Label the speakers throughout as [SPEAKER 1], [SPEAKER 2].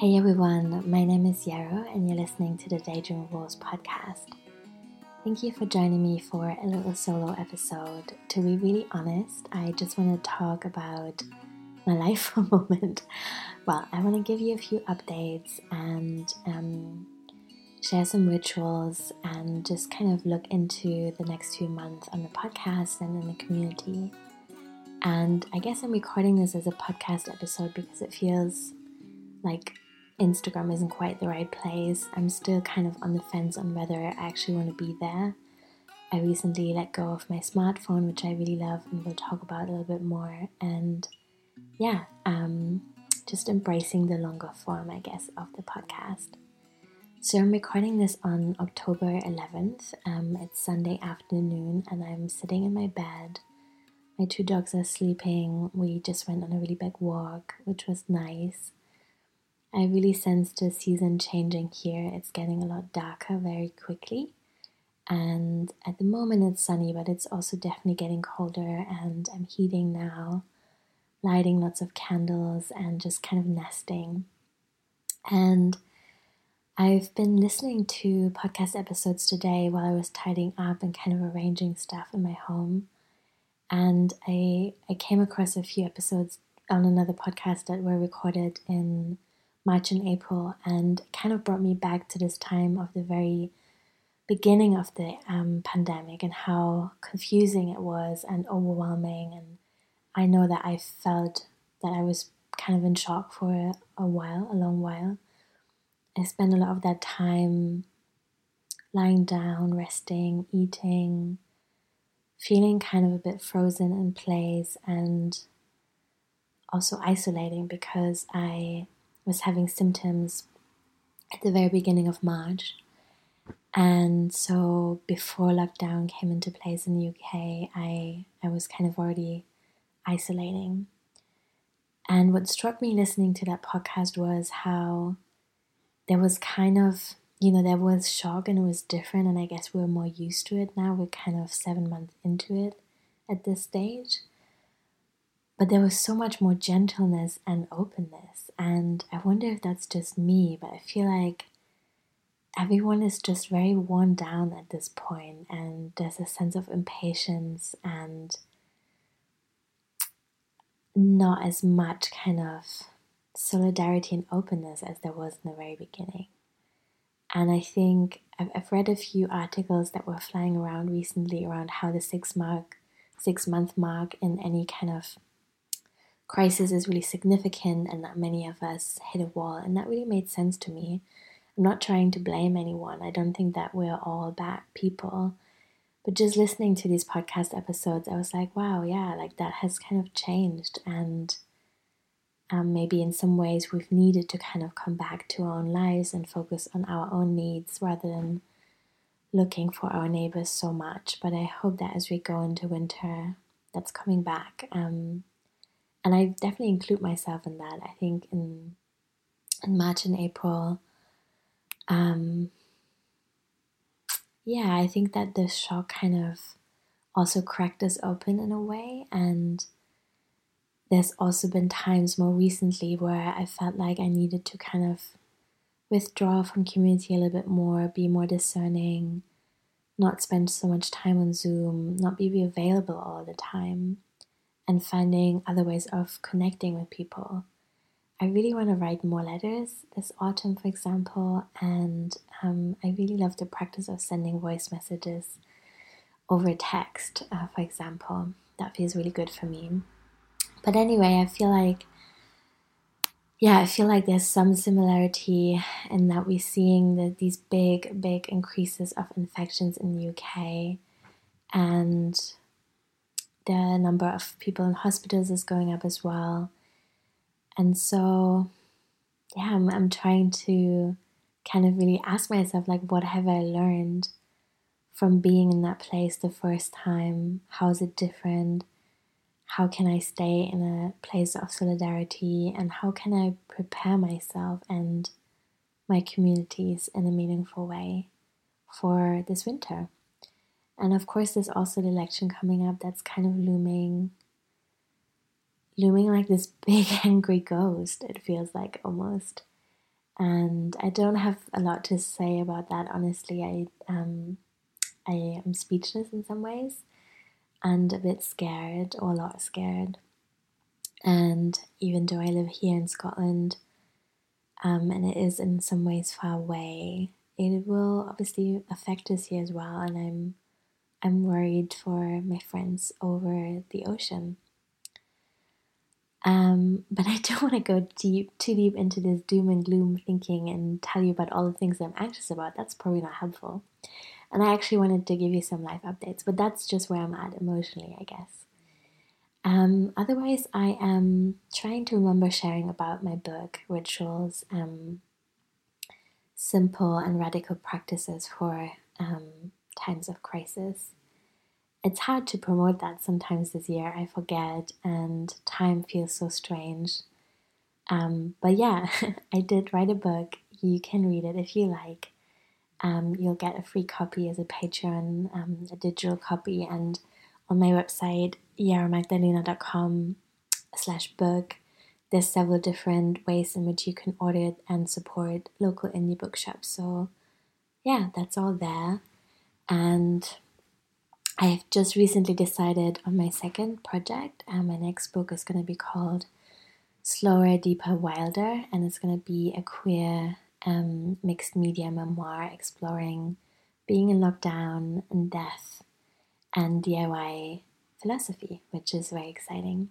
[SPEAKER 1] Hey everyone, my name is Yarrow, and you're listening to the Daydream Wars podcast. Thank you for joining me for a little solo episode. To be really honest, I just want to talk about my life for a moment. Well, I want to give you a few updates and um, share some rituals and just kind of look into the next few months on the podcast and in the community. And I guess I'm recording this as a podcast episode because it feels like Instagram isn't quite the right place. I'm still kind of on the fence on whether I actually want to be there. I recently let go of my smartphone, which I really love, and we'll talk about a little bit more. And yeah, um, just embracing the longer form, I guess, of the podcast. So I'm recording this on October 11th. Um, it's Sunday afternoon, and I'm sitting in my bed. My two dogs are sleeping. We just went on a really big walk, which was nice. I really sense the season changing here. It's getting a lot darker very quickly. And at the moment it's sunny, but it's also definitely getting colder. And I'm heating now, lighting lots of candles, and just kind of nesting. And I've been listening to podcast episodes today while I was tidying up and kind of arranging stuff in my home. And I, I came across a few episodes on another podcast that were recorded in March and April, and kind of brought me back to this time of the very beginning of the um, pandemic and how confusing it was and overwhelming. And I know that I felt that I was kind of in shock for a while, a long while. I spent a lot of that time lying down, resting, eating, feeling kind of a bit frozen in place, and also isolating because I was having symptoms at the very beginning of March. And so before lockdown came into place in the UK, I, I was kind of already isolating. And what struck me listening to that podcast was how there was kind of, you know, there was shock and it was different. And I guess we're more used to it now. We're kind of seven months into it at this stage. But there was so much more gentleness and openness. And I wonder if that's just me, but I feel like everyone is just very worn down at this point, and there's a sense of impatience and not as much kind of solidarity and openness as there was in the very beginning. And I think I've, I've read a few articles that were flying around recently around how the six mark, six month mark in any kind of crisis is really significant and that many of us hit a wall. And that really made sense to me. I'm not trying to blame anyone. I don't think that we're all bad people. But just listening to these podcast episodes, I was like, wow, yeah, like that has kind of changed. And um, maybe in some ways we've needed to kind of come back to our own lives and focus on our own needs rather than looking for our neighbors so much. But I hope that as we go into winter, that's coming back. Um, and I definitely include myself in that. I think in in March and April, um, yeah, I think that the shock kind of also cracked us open in a way, and there's also been times more recently where I felt like I needed to kind of withdraw from community a little bit more, be more discerning, not spend so much time on Zoom, not be available all the time and finding other ways of connecting with people. I really want to write more letters this autumn, for example, and um, I really love the practice of sending voice messages over text, uh, for example. That feels really good for me. But anyway, I feel like, yeah, I feel like there's some similarity in that we're seeing the, these big, big increases of infections in the UK, and the number of people in hospitals is going up as well. And so, yeah, I'm, I'm trying to kind of really ask myself, like, what have I learned from being in that place the first time? How is it different? How can I stay in a place of solidarity? And how can I prepare myself and my communities in a meaningful way for this winter? And of course, there's also the election coming up that's kind of looming, looming like this big angry ghost, it feels like almost. and I don't have a lot to say about that. Honestly, I um, I am speechless in some ways, and a bit scared, or a lot scared. And even though I live here in Scotland, um, and it is in some ways far away, it will obviously affect us here as well. And I'm I'm worried for my friends over the ocean. Um, but I don't want to go deep, too deep into this doom and gloom thinking and tell you about all the things I'm anxious about. That's probably not helpful. And I actually wanted to give you some life updates, but that's just where I'm at emotionally, I guess. Um, otherwise, I am trying to remember sharing about my book, Rituals, um, Simple and Radical Practices for um, Times of Crisis it's hard to promote that sometimes this year. I forget, and time feels so strange. Um, but yeah, I did write a book. You can read it if you like. Um, you'll get a free copy as a Patreon, um, a digital copy, and on my website, yarrowmagdalena.com slash book, there's several different ways in which you can order and support local indie bookshops. So yeah, that's all there. And I've just recently decided on my second project, and my next book is going to be called Slower, Deeper, Wilder, and it's going to be a queer um, mixed media memoir exploring being in lockdown and death and DIY philosophy, which is very exciting.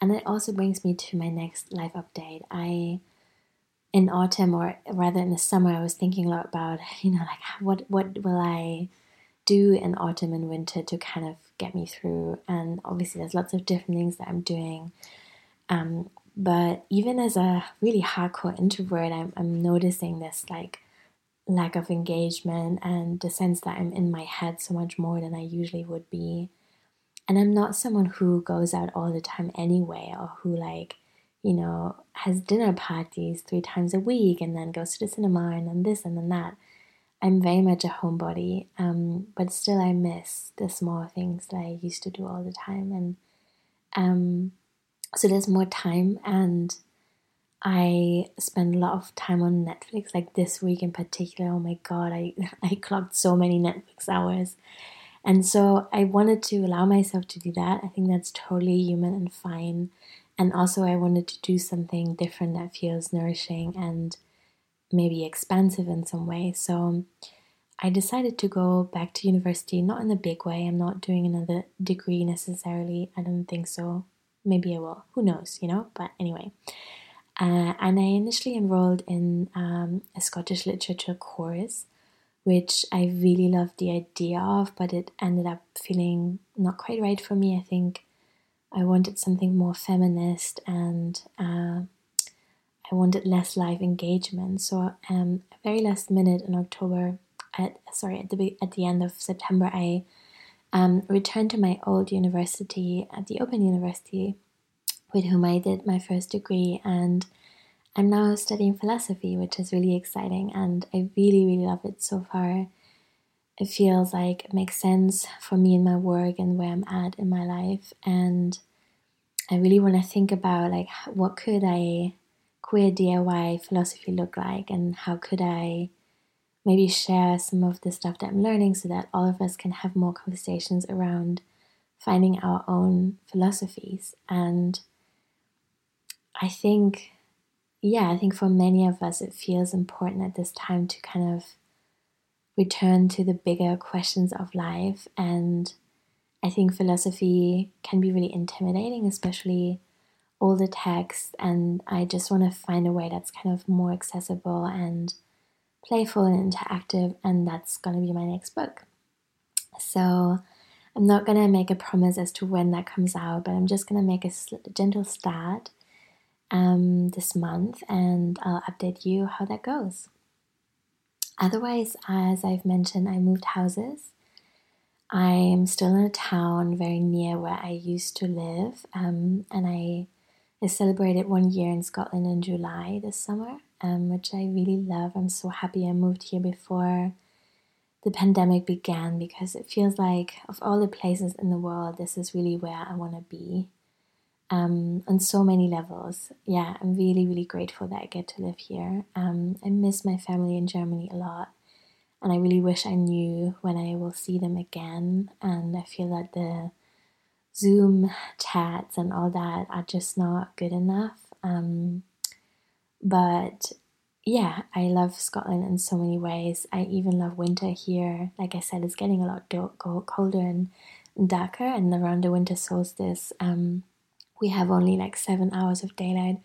[SPEAKER 1] And it also brings me to my next life update. I in autumn or rather in the summer I was thinking a lot about, you know, like what what will I do in autumn and winter to kind of get me through. And obviously, there's lots of different things that I'm doing. Um, but even as a really hardcore introvert, I'm, I'm noticing this like lack of engagement and the sense that I'm in my head so much more than I usually would be. And I'm not someone who goes out all the time anyway, or who like, you know, has dinner parties three times a week and then goes to the cinema and then this and then that. I'm very much a homebody, um, but still I miss the small things that I used to do all the time, and um, so there's more time, and I spend a lot of time on Netflix. Like this week in particular, oh my god, I I clocked so many Netflix hours, and so I wanted to allow myself to do that. I think that's totally human and fine, and also I wanted to do something different that feels nourishing and maybe expansive in some way. So I decided to go back to university, not in a big way. I'm not doing another degree necessarily. I don't think so. Maybe I will. Who knows, you know? But anyway. Uh, and I initially enrolled in um, a Scottish literature course, which I really loved the idea of, but it ended up feeling not quite right for me. I think I wanted something more feminist and uh, I wanted less live engagement. So um, very last minute in October, at sorry at the at the end of September, I um, returned to my old university at the Open University, with whom I did my first degree, and I'm now studying philosophy, which is really exciting, and I really really love it so far. It feels like it makes sense for me in my work and where I'm at in my life, and I really want to think about like what could I queer DIY philosophy look like and how could I maybe share some of the stuff that I'm learning so that all of us can have more conversations around finding our own philosophies. And I think, yeah, I think for many of us, it feels important at this time to kind of return to the bigger questions of life. And I think philosophy can be really intimidating, especially all the text and I just want to find a way that's kind of more accessible and playful and interactive and that's going to be my next book. So I'm not going to make a promise as to when that comes out, but I'm just going to make a gentle start um, this month and I'll update you how that goes. Otherwise, as I've mentioned, I moved houses. I'm still in a town very near where I used to live, um, and I I celebrated one year in Scotland in July this summer, um, which I really love. I'm so happy I moved here before the pandemic began because it feels like, of all the places in the world, this is really where I want to be. um, on so many levels. Yeah, I'm really, really grateful that I get to live here. Um, I miss my family in Germany a lot, and I really wish I knew when I will see them again. And I feel that the Zoom chats and all that are just not good enough. Um, but yeah, I love Scotland in so many ways. I even love winter here. Like I said, it's getting a lot colder and darker, and around the winter solstice, um, we have only like seven hours of daylight,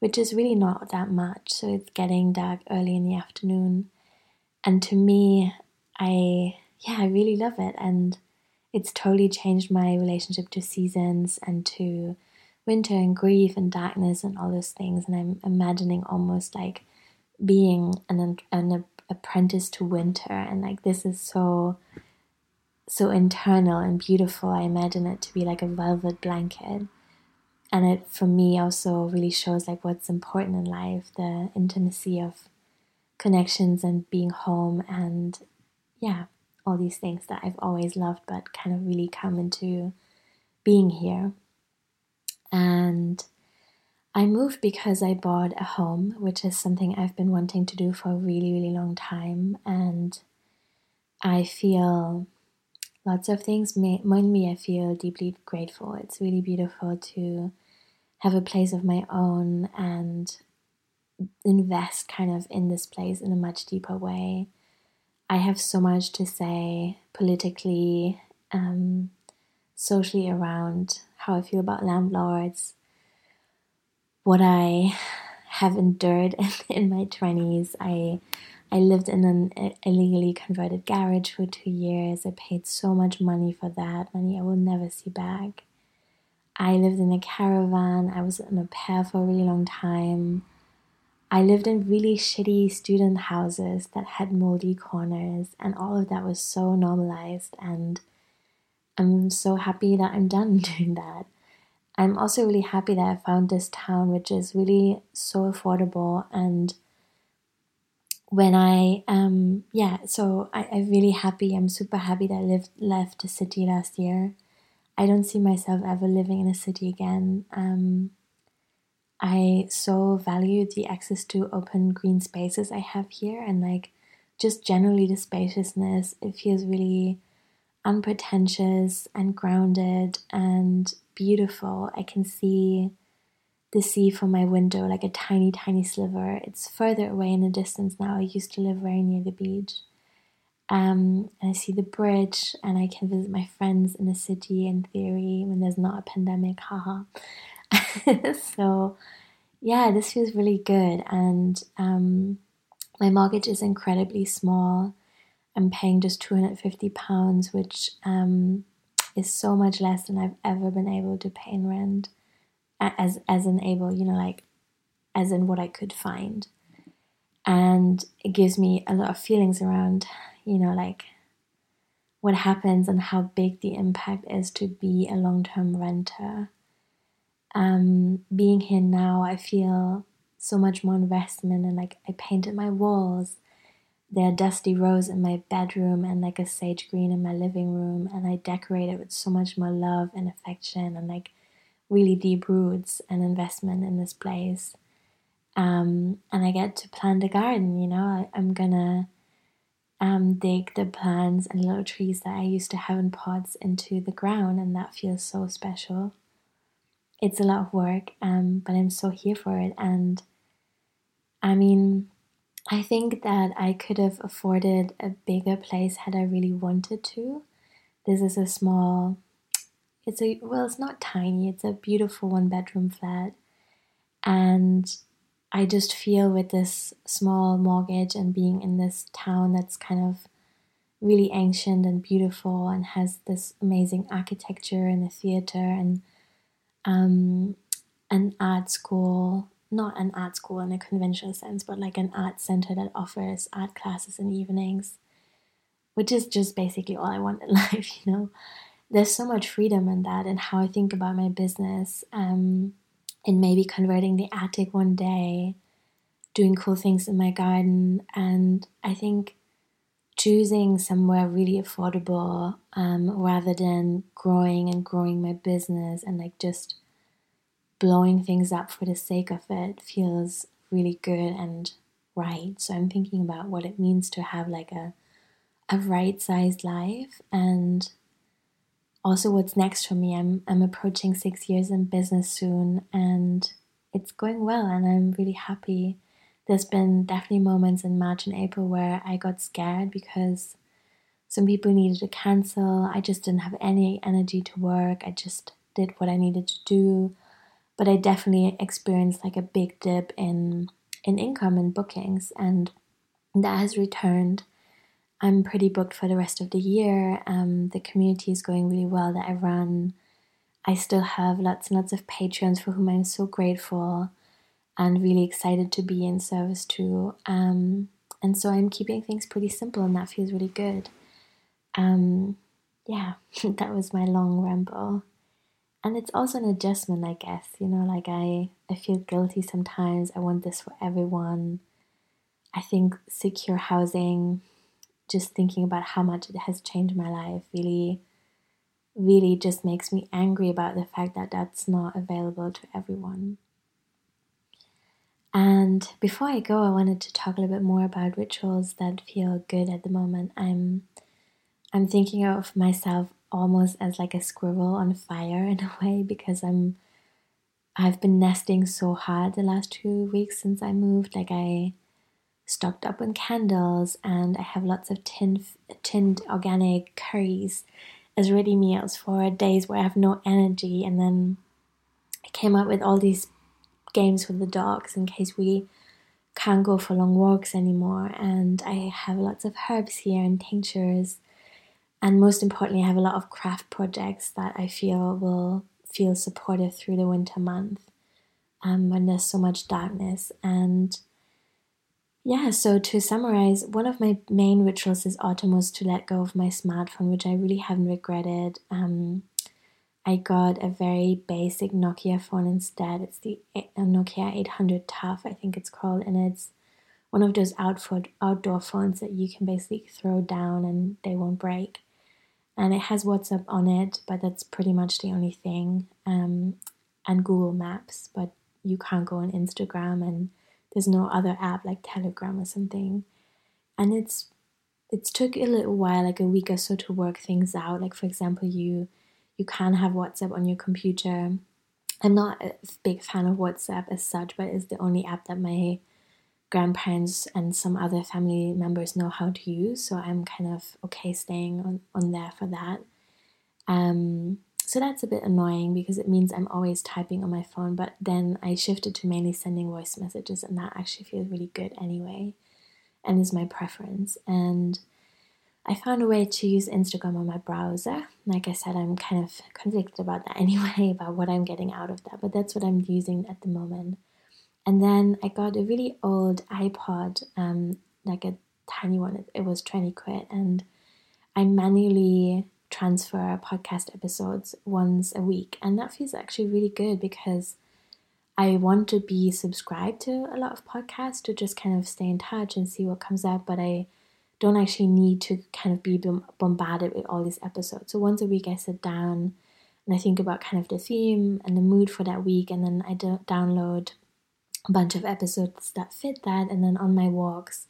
[SPEAKER 1] which is really not that much. So it's getting dark early in the afternoon, and to me, I yeah, I really love it, and it's totally changed my relationship to seasons and to winter and grief and darkness and all those things. And I'm imagining almost like being an an apprentice to winter, and like this is so so internal and beautiful. I imagine it to be like a velvet blanket. And it for me also really shows like what's important in life, the intimacy of connections and being home and yeah, all these things that I've always loved but kind of really come into being here. And I moved because I bought a home, which is something I've been wanting to do for a really, really long time. And I feel lots of things mind me, I feel deeply grateful. It's really beautiful to have a place of my own and invest kind of in this place in a much deeper way. I have so much to say politically, um, socially around how I feel about landlords, what I have endured in, my 20s. I I lived in an illegally converted garage for two years. I paid so much money for that, money I will never see back. I lived in a caravan. I was in au pair for a really long time. I lived in really shitty student houses that had moldy corners, and all of that was so normalized. And I'm so happy that I'm done doing that. I'm also really happy that I found this town, which is really so affordable. And when I, um, yeah, so I, I'm really happy. I'm super happy that I lived, left the city last year. I don't see myself ever living in a city again. Um, I so value the access to open green spaces I have here and like just generally the spaciousness. It feels really unpretentious and grounded and beautiful. I can see the sea from my window like a tiny, tiny sliver. It's further away in the distance now. I used to live very near the beach. Um, and I see the bridge, and I can visit my friends in the city in theory when there's not a pandemic. Haha. so, yeah, this feels really good. And um, my mortgage is incredibly small. I'm paying just £250, which um, is so much less than I've ever been able to pay in rent. As, as an able, you know, like, as in what I could find. And it gives me a lot of feelings around, you know, like what happens and how big the impact is to be a long term renter um, being here now, I feel so much more investment and like I painted my walls. There are dusty rose in my bedroom and like a sage green in my living room, and I decorate it with so much more love and affection and like really deep roots and investment in this place. Um, and I get to plant a garden, you know, I, am gonna um, dig the plants and little trees that I used to have in pots into the ground, and that feels so special it's a lot of work, um, but I'm so here for it. And I mean, I think that I could have afforded a bigger place had I really wanted to. This is a small, it's a, well, it's not tiny, it's a beautiful one bedroom flat. And I just feel with this small mortgage and being in this town that's kind of really ancient and beautiful and has this amazing architecture and a theater and um, an art school, not an art school in a conventional sense, but like an art center that offers art classes in the evenings, which is just basically all I want in life, you know. There's so much freedom in that and how I think about my business um, and maybe converting the attic one day, doing cool things in my garden. And I think choosing somewhere really affordable um, rather than growing and growing my business and like just blowing things up for the sake of it feels really good and right. So I'm thinking about what it means to have like a a right sized life and also what's next for me. I'm I'm approaching six years in business soon and it's going well and I'm really happy. There's been definitely moments in March and April where I got scared because some people needed to cancel. I just didn't have any energy to work. I just did what I needed to do. But I definitely experienced like a big dip in in income and bookings and that has returned. I'm pretty booked for the rest of the year. Um, the community is going really well that I run. I still have lots and lots of patrons for whom I'm so grateful and really excited to be in service to. Um, and so I'm keeping things pretty simple, and that feels really good. Um, yeah, that was my long ramble. And it's also an adjustment, I guess. You know, like I, I feel guilty sometimes. I want this for everyone. I think secure housing, just thinking about how much it has changed my life, really really just makes me angry about the fact that that's not available to everyone. And before I go, I wanted to talk a little bit more about rituals that feel good at the moment. I'm I'm thinking of myself almost as like a squirrel on fire in a way because I'm I've been nesting so hard the last two weeks since I moved. Like I stocked up on candles and I have lots of tinned tinned organic curries as ready meals for days where I have no energy. And then I came up with all these games with the dogs in case we can't go for long walks anymore. And I have lots of herbs here and tinctures. And most importantly, I have a lot of craft projects that I feel will feel supportive through the winter month um, when there's so much darkness. And yeah, so to summarize, one of my main rituals this autumn was to let go of my smartphone, which I really haven't regretted. Um, I got a very basic Nokia phone instead. It's the Nokia 800 Tough, I think it's called, and it's one of those outdoor outdoor phones that you can basically throw down and they won't break. And it has WhatsApp on it, but that's pretty much the only thing. Um, and Google Maps, but you can't go on Instagram and there's no other app like Telegram or something. And it's it took a little while, like a week or so, to work things out. Like for example, you you can have WhatsApp on your computer. I'm not a big fan of WhatsApp as such, but it's the only app that my grandparents and some other family members know how to use. So I'm kind of okay staying on, on there for that. Um, so that's a bit annoying because it means I'm always typing on my phone, but then I shifted to mainly sending voice messages, and that actually feels really good anyway, and is my preference. And I found a way to use Instagram on my browser. Like I said, I'm kind of conflicted about that anyway, about what I'm getting out of that, but that's what I'm using at the moment. And then I got a really old iPod, um, like a tiny one, it was 20 quid, and I manually transfer podcast episodes once a week. And that feels actually really good because I want to be subscribed to a lot of podcasts to just kind of stay in touch and see what comes up, but I don't actually need to kind of be bombarded with all these episodes. So once a week, I sit down and I think about kind of the theme and the mood for that week, and then I do- download a bunch of episodes that fit that. And then on my walks,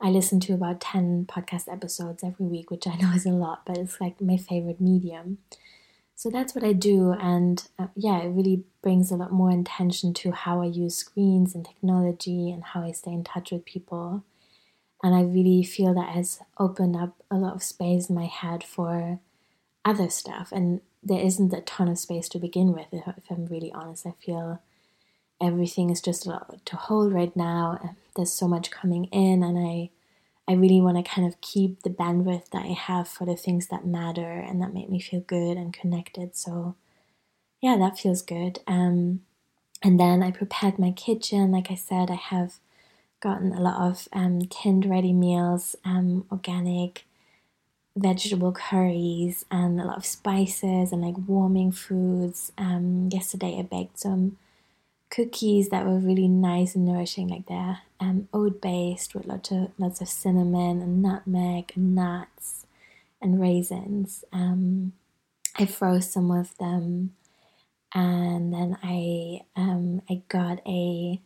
[SPEAKER 1] I listen to about 10 podcast episodes every week, which I know is a lot, but it's like my favorite medium. So that's what I do. And uh, yeah, it really brings a lot more intention to how I use screens and technology and how I stay in touch with people. And I really feel that has opened up a lot of space in my head for other stuff. And there isn't a ton of space to begin with, if, I'm really honest. I feel everything is just a lot to hold right now. There's so much coming in, and I, I really want to kind of keep the bandwidth that I have for the things that matter and that make me feel good and connected. So, yeah, that feels good. Um, and then I prepared my kitchen. Like I said, I have gotten a lot of um, tinned ready meals, um, organic vegetable curries, and a lot of spices and like warming foods. Um, yesterday I baked some cookies that were really nice and nourishing, like they're um, oat based with lots of lots of cinnamon and nutmeg and nuts and raisins. Um, I froze some of them, and then I um, I got a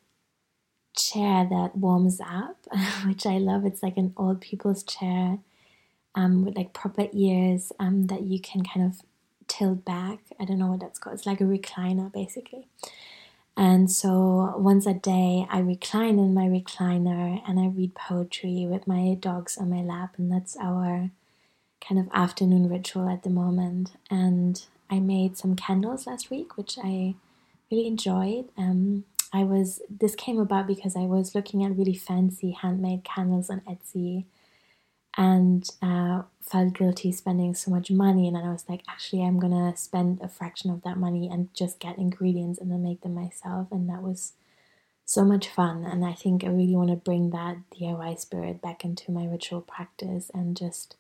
[SPEAKER 1] chair that warms up, which I love. It's like an old people's chair um, with like proper ears um, that you can kind of tilt back. I don't know what that's called. It's like a recliner basically. And so once a day, I recline in my recliner and I read poetry with my dogs on my lap, and that's our kind of afternoon ritual at the moment. And I made some candles last week, which I really enjoyed. Um, I was this came about because I was looking at really fancy handmade candles on Etsy and uh, felt guilty spending so much money. And then I was like, actually, I'm gonna spend a fraction of that money and just get ingredients and then make them myself. And that was so much fun. And I think I really want to bring that DIY spirit back into my ritual practice and just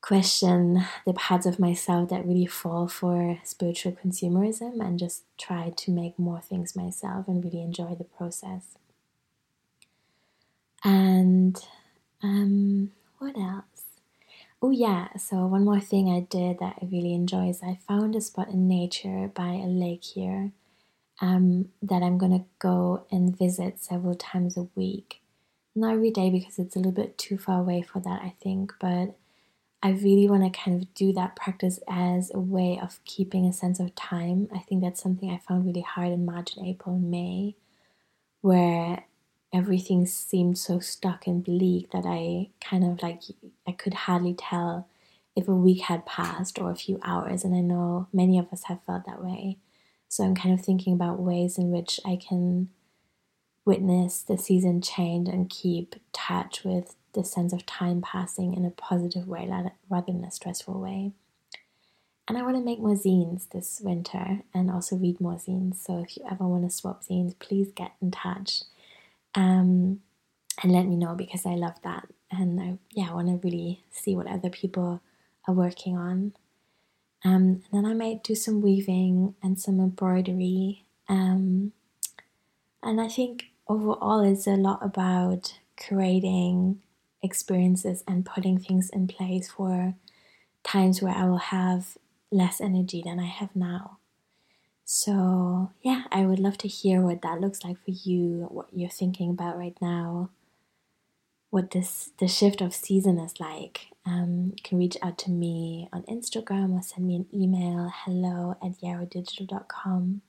[SPEAKER 1] question the parts of myself that really fall for spiritual consumerism and just try to make more things myself and really enjoy the process. And um, what else? Oh, yeah, so one more thing I did that I really enjoy is I found a spot in nature by a lake here um, that I'm gonna go and visit several times a week. Not every day because it's a little bit too far away for that, I think, but I really want to kind of do that practice as a way of keeping a sense of time. I think that's something I found really hard in March and April and May, where everything seemed so stuck and bleak that I kind of like I could hardly tell if a week had passed or a few hours. And I know many of us have felt that way. So I'm kind of thinking about ways in which I can witness the season change and keep touch with the sense of time passing in a positive way rather than a stressful way. And I want to make more zines this winter and also read more zines. So if you ever want to swap zines, please get in touch um, and let me know because I love that. And I, yeah, I want to really see what other people are working on. Um, and then I might do some weaving and some embroidery. Um, and I think overall it's a lot about creating experiences and putting things in place for times where I will have less energy than I have now. So, yeah, I would love to hear what that looks like for you, what you're thinking about right now, what this the shift of season is like. Um, you can reach out to me on Instagram or send me an email hello at yarrowdigital.com.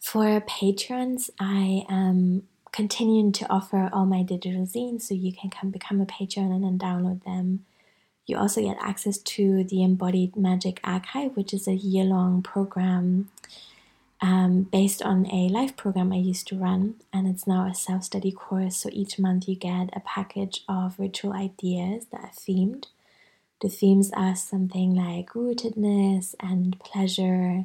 [SPEAKER 1] For patrons, I am continuing to offer all my digital zines so you can come become a patron and then download them. You also get access to the Embodied Magic Archive, which is a year long program um, based on a life program I used to run, and it's now a self study course. So each month you get a package of ritual ideas that are themed. The themes are something like rootedness and pleasure,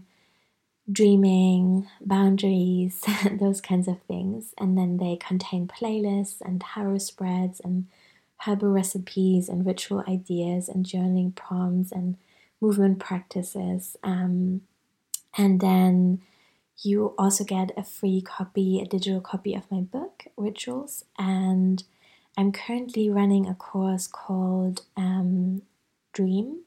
[SPEAKER 1] dreaming, boundaries, those kinds of things. And then they contain playlists and tarot spreads and herbal recipes and ritual ideas and journaling prompts and movement practices. Um, and then you also get a free copy, a digital copy of my book, Rituals. And I'm currently running a course called um, Dream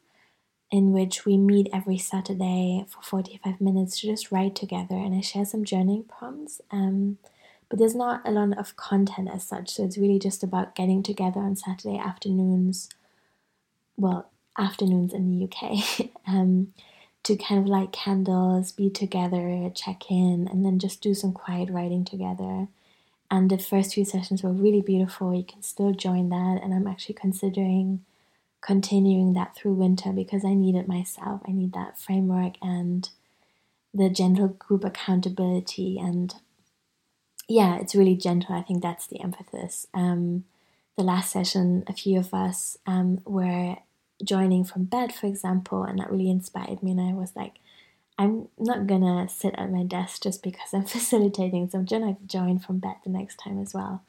[SPEAKER 1] in which we meet every Saturday for 45 minutes to just write together and I share some journaling prompts. Um, but there's not a lot of content as such, so it's really just about getting together on Saturday afternoons, well, afternoons in the UK, um, to kind of light candles, be together, check in, and then just do some quiet writing together. And the first few sessions were really beautiful. You can still join that, and I'm actually considering continuing that through winter because I need it myself. I need that framework and the gentle group accountability. And yeah, it's really gentle. I think that's the emphasis. Um, the last session, a few of us um, were joining from bed, for example, and that really inspired me. And I was like, I'm not gonna sit at my desk just because I'm facilitating, so I'm gonna join from bed the next time as well.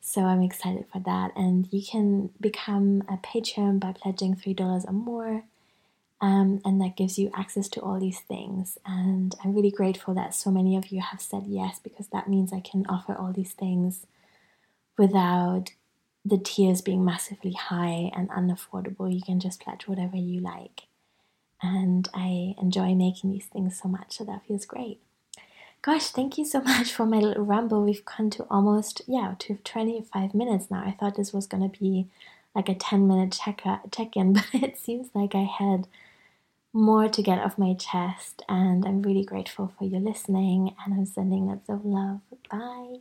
[SPEAKER 1] So I'm excited for that. And you can become a patron by pledging $3 or more. Um, and that gives you access to all these things. And I'm really grateful that so many of you have said yes because that means I can offer all these things without the tiers being massively high and unaffordable. You can just pledge whatever you like. and I enjoy making these things so much, so that feels great. Gosh, thank you so much for my little ramble. We've come to almost, yeah, to 25 minutes now. I thought this was going to be like a 10 minute check, check in, but it seems like I had more to get off my chest. And I'm really grateful for you listening, and I'm sending lots of love. Bye.